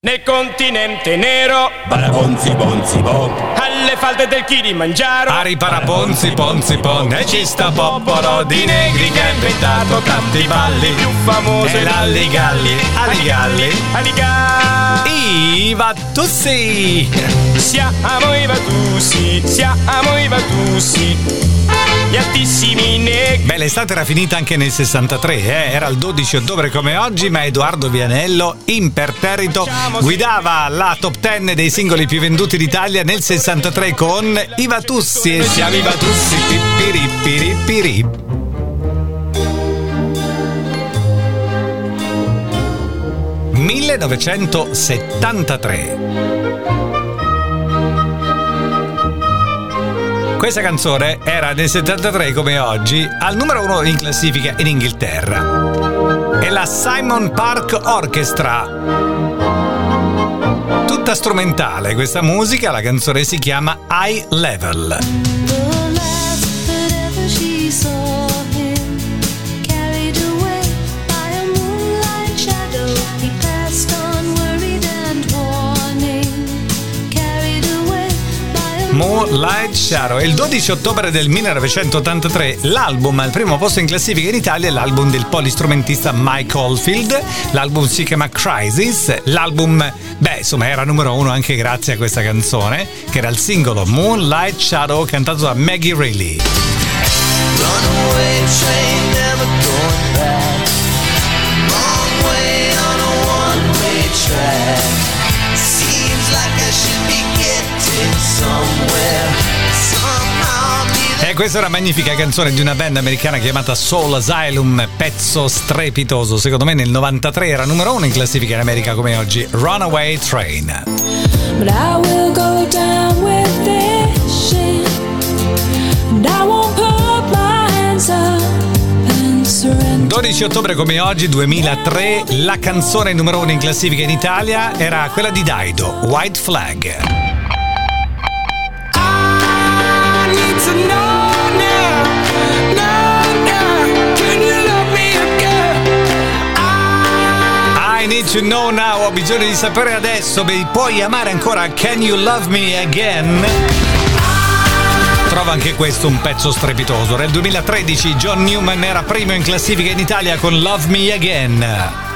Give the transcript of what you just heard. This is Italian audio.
Nel continente nero, Barabonzi bonzi bon. alle falde del Kilimangiaro, Ari paraponzi ponzi pon E ci sta popolo di negri che ha inventato tanti balli. Più famoso E l'alligalli, alligalli Aliga. Iva Tussi Siamo i Vatussi, siamo i Vatussi, l'estate era finita anche nel 63, eh? era il 12 ottobre come oggi, ma Edoardo Vianello, imperterrito, guidava la top 10 dei singoli più venduti d'Italia nel 63 con Iva Tussi e siamo Iva Tussi, pippiri, Questa canzone era nel 73 come oggi al numero uno in classifica in Inghilterra. È la Simon Park Orchestra. Tutta strumentale questa musica, la canzone si chiama High Level. Moonlight Shadow. Il 12 ottobre del 1983 l'album al primo posto in classifica in Italia è l'album del polistrumentista Mike Oldfield. L'album si chiama Crisis. L'album, beh, insomma, era numero uno anche grazie a questa canzone, che era il singolo Moonlight Shadow cantato da Maggie Reilly. Runaway train never going questa è una magnifica canzone di una band americana chiamata Soul Asylum, pezzo strepitoso. Secondo me nel 93 era numero uno in classifica in America come oggi. Runaway Train. But I will go down with this ship, and I won't put my hands up and surrender. 12 ottobre come oggi, 2003, la canzone numero uno in classifica in Italia era quella di Daido, White Flag. Need to know now, ho bisogno di sapere adesso, mi puoi amare ancora Can You Love Me Again? Trova anche questo un pezzo strepitoso. Nel 2013 John Newman era primo in classifica in Italia con Love Me Again.